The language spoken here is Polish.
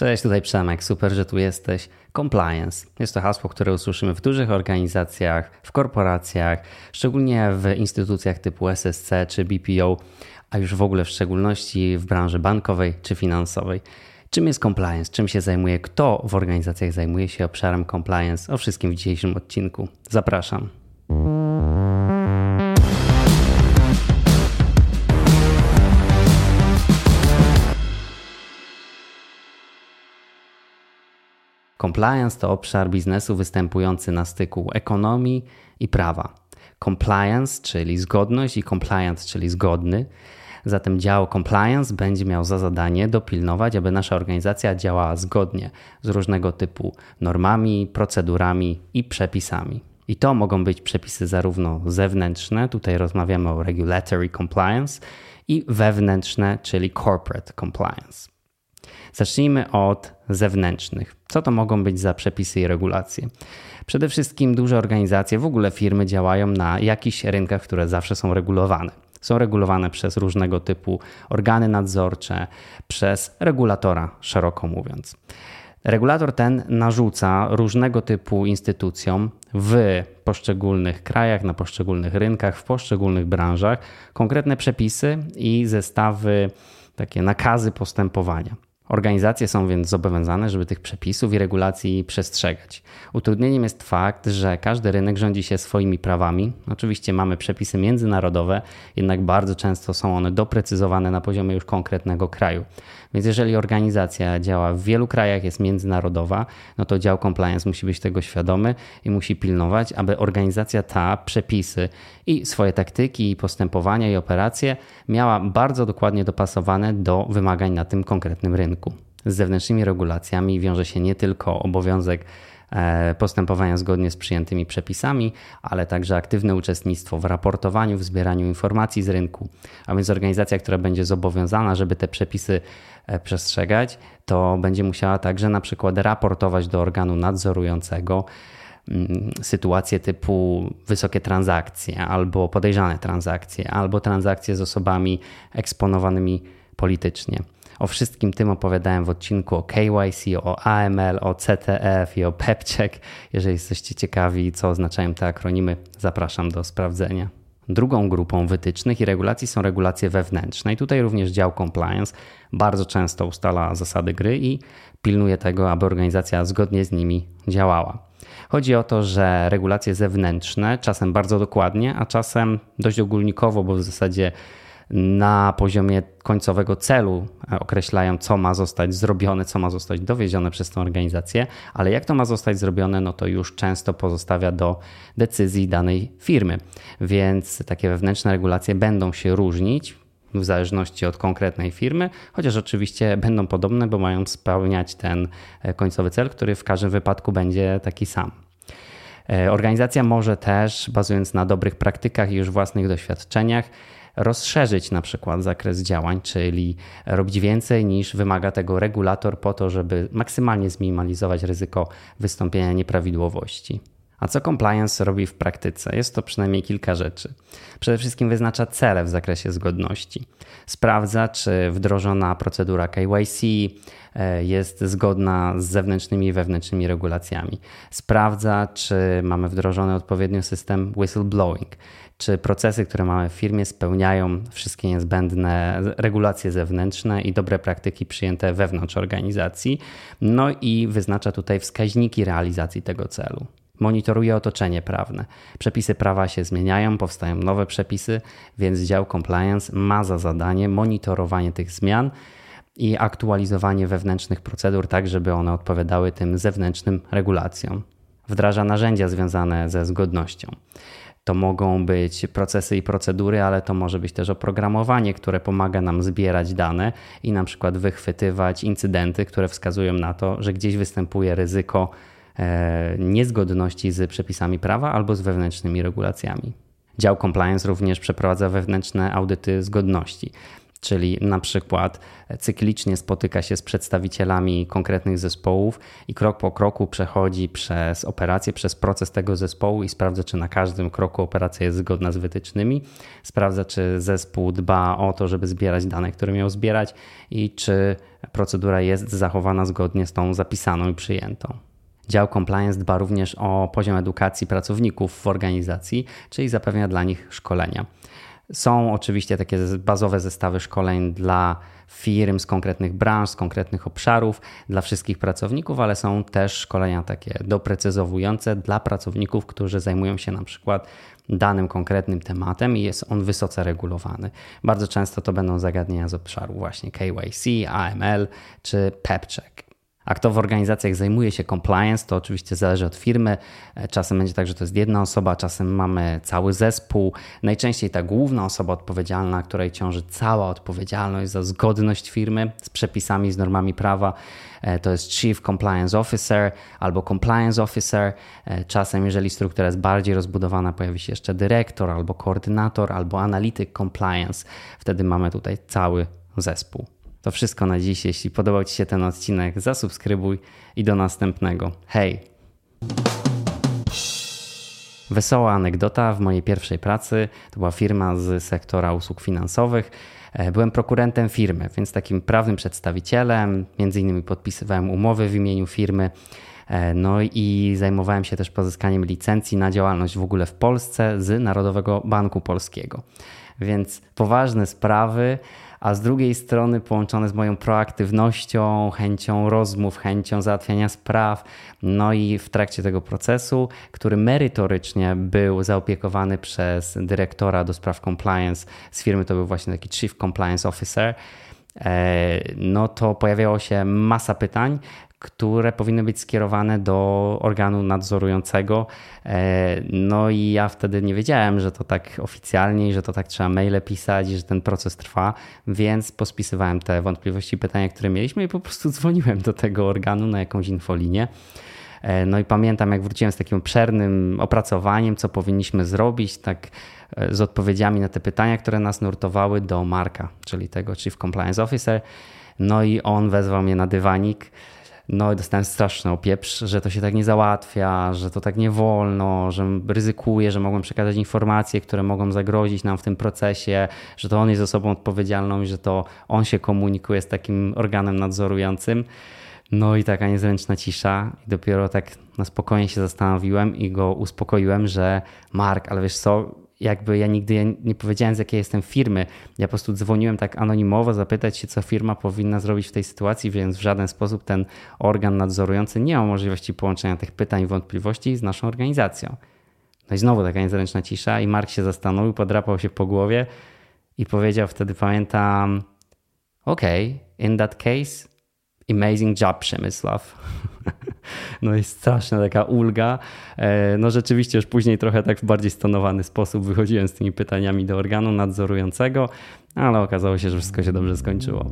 Cześć, tutaj Przemek, super, że tu jesteś. Compliance. Jest to hasło, które usłyszymy w dużych organizacjach, w korporacjach, szczególnie w instytucjach typu SSC czy BPO, a już w ogóle w szczególności w branży bankowej czy finansowej. Czym jest compliance? Czym się zajmuje? Kto w organizacjach zajmuje się obszarem compliance? O wszystkim w dzisiejszym odcinku. Zapraszam. Compliance to obszar biznesu występujący na styku ekonomii i prawa. Compliance, czyli zgodność, i compliance, czyli zgodny. Zatem dział compliance będzie miał za zadanie dopilnować, aby nasza organizacja działała zgodnie z różnego typu normami, procedurami i przepisami. I to mogą być przepisy zarówno zewnętrzne, tutaj rozmawiamy o regulatory compliance, i wewnętrzne, czyli corporate compliance. Zacznijmy od zewnętrznych. Co to mogą być za przepisy i regulacje? Przede wszystkim duże organizacje, w ogóle firmy działają na jakichś rynkach, które zawsze są regulowane. Są regulowane przez różnego typu organy nadzorcze, przez regulatora, szeroko mówiąc. Regulator ten narzuca różnego typu instytucjom w poszczególnych krajach, na poszczególnych rynkach, w poszczególnych branżach konkretne przepisy i zestawy, takie nakazy postępowania. Organizacje są więc zobowiązane, żeby tych przepisów i regulacji przestrzegać. Utrudnieniem jest fakt, że każdy rynek rządzi się swoimi prawami. Oczywiście mamy przepisy międzynarodowe, jednak bardzo często są one doprecyzowane na poziomie już konkretnego kraju. Więc jeżeli organizacja działa w wielu krajach, jest międzynarodowa, no to dział compliance musi być tego świadomy i musi pilnować, aby organizacja ta przepisy i swoje taktyki, i postępowania i operacje miała bardzo dokładnie dopasowane do wymagań na tym konkretnym rynku. Z zewnętrznymi regulacjami wiąże się nie tylko obowiązek e, postępowania zgodnie z przyjętymi przepisami, ale także aktywne uczestnictwo w raportowaniu, w zbieraniu informacji z rynku. A więc organizacja, która będzie zobowiązana, żeby te przepisy e, przestrzegać, to będzie musiała także na przykład raportować do organu nadzorującego Mm, sytuacje typu wysokie transakcje, albo podejrzane transakcje, albo transakcje z osobami eksponowanymi politycznie. O wszystkim tym opowiadałem w odcinku o KYC, o AML, o CTF i o PEPCHECK. Jeżeli jesteście ciekawi, co oznaczają te akronimy, zapraszam do sprawdzenia. Drugą grupą wytycznych i regulacji są regulacje wewnętrzne. I tutaj również dział compliance bardzo często ustala zasady gry i pilnuje tego, aby organizacja zgodnie z nimi działała. Chodzi o to, że regulacje zewnętrzne czasem bardzo dokładnie, a czasem dość ogólnikowo, bo w zasadzie na poziomie końcowego celu określają, co ma zostać zrobione, co ma zostać dowiezione przez tę organizację, ale jak to ma zostać zrobione, no to już często pozostawia do decyzji danej firmy. Więc takie wewnętrzne regulacje będą się różnić w zależności od konkretnej firmy, chociaż oczywiście będą podobne, bo mają spełniać ten e, końcowy cel, który w każdym wypadku będzie taki sam. E, organizacja może też, bazując na dobrych praktykach i już własnych doświadczeniach, rozszerzyć na przykład zakres działań, czyli robić więcej niż wymaga tego regulator po to, żeby maksymalnie zminimalizować ryzyko wystąpienia nieprawidłowości. A co compliance robi w praktyce? Jest to przynajmniej kilka rzeczy. Przede wszystkim wyznacza cele w zakresie zgodności. Sprawdza, czy wdrożona procedura KYC e, jest zgodna z zewnętrznymi i wewnętrznymi regulacjami. Sprawdza, czy mamy wdrożony odpowiednio system whistleblowing, czy procesy, które mamy w firmie, spełniają wszystkie niezbędne regulacje zewnętrzne i dobre praktyki przyjęte wewnątrz organizacji. No i wyznacza tutaj wskaźniki realizacji tego celu monitoruje otoczenie prawne. Przepisy prawa się zmieniają, powstają nowe przepisy, więc dział compliance ma za zadanie monitorowanie tych zmian i aktualizowanie wewnętrznych procedur, tak żeby one odpowiadały tym zewnętrznym regulacjom. Wdraża narzędzia związane ze zgodnością. To mogą być procesy i procedury, ale to może być też oprogramowanie, które pomaga nam zbierać dane i na przykład wychwytywać incydenty, które wskazują na to, że gdzieś występuje ryzyko niezgodności z przepisami prawa albo z wewnętrznymi regulacjami. Dział compliance również przeprowadza wewnętrzne audyty zgodności, czyli na przykład cyklicznie spotyka się z przedstawicielami konkretnych zespołów i krok po kroku przechodzi przez operację, przez proces tego zespołu i sprawdza, czy na każdym kroku operacja jest zgodna z wytycznymi. Sprawdza, czy zespół dba o to, żeby zbierać dane, które miał zbierać i czy procedura jest zachowana zgodnie z tą zapisaną i przyjętą. Dział compliance dba również o poziom edukacji pracowników w organizacji, czyli zapewnia dla nich szkolenia. Są oczywiście takie bazowe zestawy szkoleń dla firm z konkretnych branż, z konkretnych obszarów, dla wszystkich pracowników, ale są też szkolenia takie doprecyzowujące dla pracowników, którzy zajmują się na przykład danym konkretnym tematem i jest on wysoce regulowany. Bardzo często to będą zagadnienia z obszaru właśnie KYC, AML czy PEPCheck. A kto w organizacjach zajmuje się compliance, to oczywiście zależy od firmy. E, czasem będzie tak, że to jest jedna osoba, czasem mamy cały zespół. Najczęściej ta główna osoba odpowiedzialna, której ciąży cała odpowiedzialność za zgodność firmy z przepisami, z normami prawa, e, to jest Chief Compliance Officer albo Compliance Officer. E, czasem, jeżeli struktura jest bardziej rozbudowana, pojawi się jeszcze dyrektor albo koordynator albo analityk compliance. Wtedy mamy tutaj cały zespół. To wszystko na dziś. Jeśli podobał Ci się ten odcinek, zasubskrybuj i do następnego. Hej! Wesoła anegdota w mojej pierwszej pracy to była firma z sektora usług finansowych. E, byłem prokurentem firmy, więc takim prawnym przedstawicielem. Między innymi podpisywałem umowy w imieniu firmy. E, no i zajmowałem się też pozyskaniem licencji na działalność w ogóle w Polsce z Narodowego Banku Polskiego. Więc poważne sprawy a z drugiej strony połączone z moją proaktywnością, chęcią rozmów, chęcią załatwiania spraw. No i w trakcie tego procesu, który merytorycznie był zaopiekowany przez dyrektora do spraw compliance z firmy, to był właśnie taki Chief Compliance Officer e, no to pojawiało się masa pytań, które powinny być skierowane do organu nadzorującego. E, no i ja wtedy nie wiedziałem, że to tak oficjalnie że to tak trzeba maile pisać że ten proces trwa, więc pospisywałem te wątpliwości pytania, które mieliśmy i po prostu dzwoniłem do tego organu na jakąś infolinię. E, no i pamiętam, jak wróciłem z takim obszernym opracowaniem, co powinniśmy zrobić, tak e, z odpowiedziami na te pytania, które nas nurtowały do Marka, czyli tego Chief Compliance Officer. No i on wezwał mnie na dywanik no i dostałem straszny opieprz, że to się tak nie załatwia, że to tak nie wolno, że ryzykuję, że mogłem przekazać informacje, które mogą zagrozić nam w tym procesie, że to on jest osobą odpowiedzialną i że to on się komunikuje z takim organem nadzorującym. No i taka niezręczna cisza. I dopiero tak na spokojnie się zastanowiłem i go uspokoiłem, że Mark, ale wiesz co, jakby ja nigdy nie powiedziałem z jakiej jestem firmy. Ja po prostu dzwoniłem tak anonimowo zapytać się, co firma powinna zrobić w tej sytuacji, więc w żaden sposób ten organ nadzorujący nie ma możliwości połączenia tych pytań i wątpliwości z naszą organizacją. No i znowu taka niezręczna cisza i Mark się zastanowił, podrapał się po głowie i powiedział wtedy, pamiętam, OK, in that case, amazing job, Przemysław. no jest straszna taka ulga. E, no rzeczywiście już później trochę tak w bardziej stonowany sposób wychodziłem z tymi pytaniami do organu nadzorującego, ale okazało się, że wszystko się dobrze skończyło.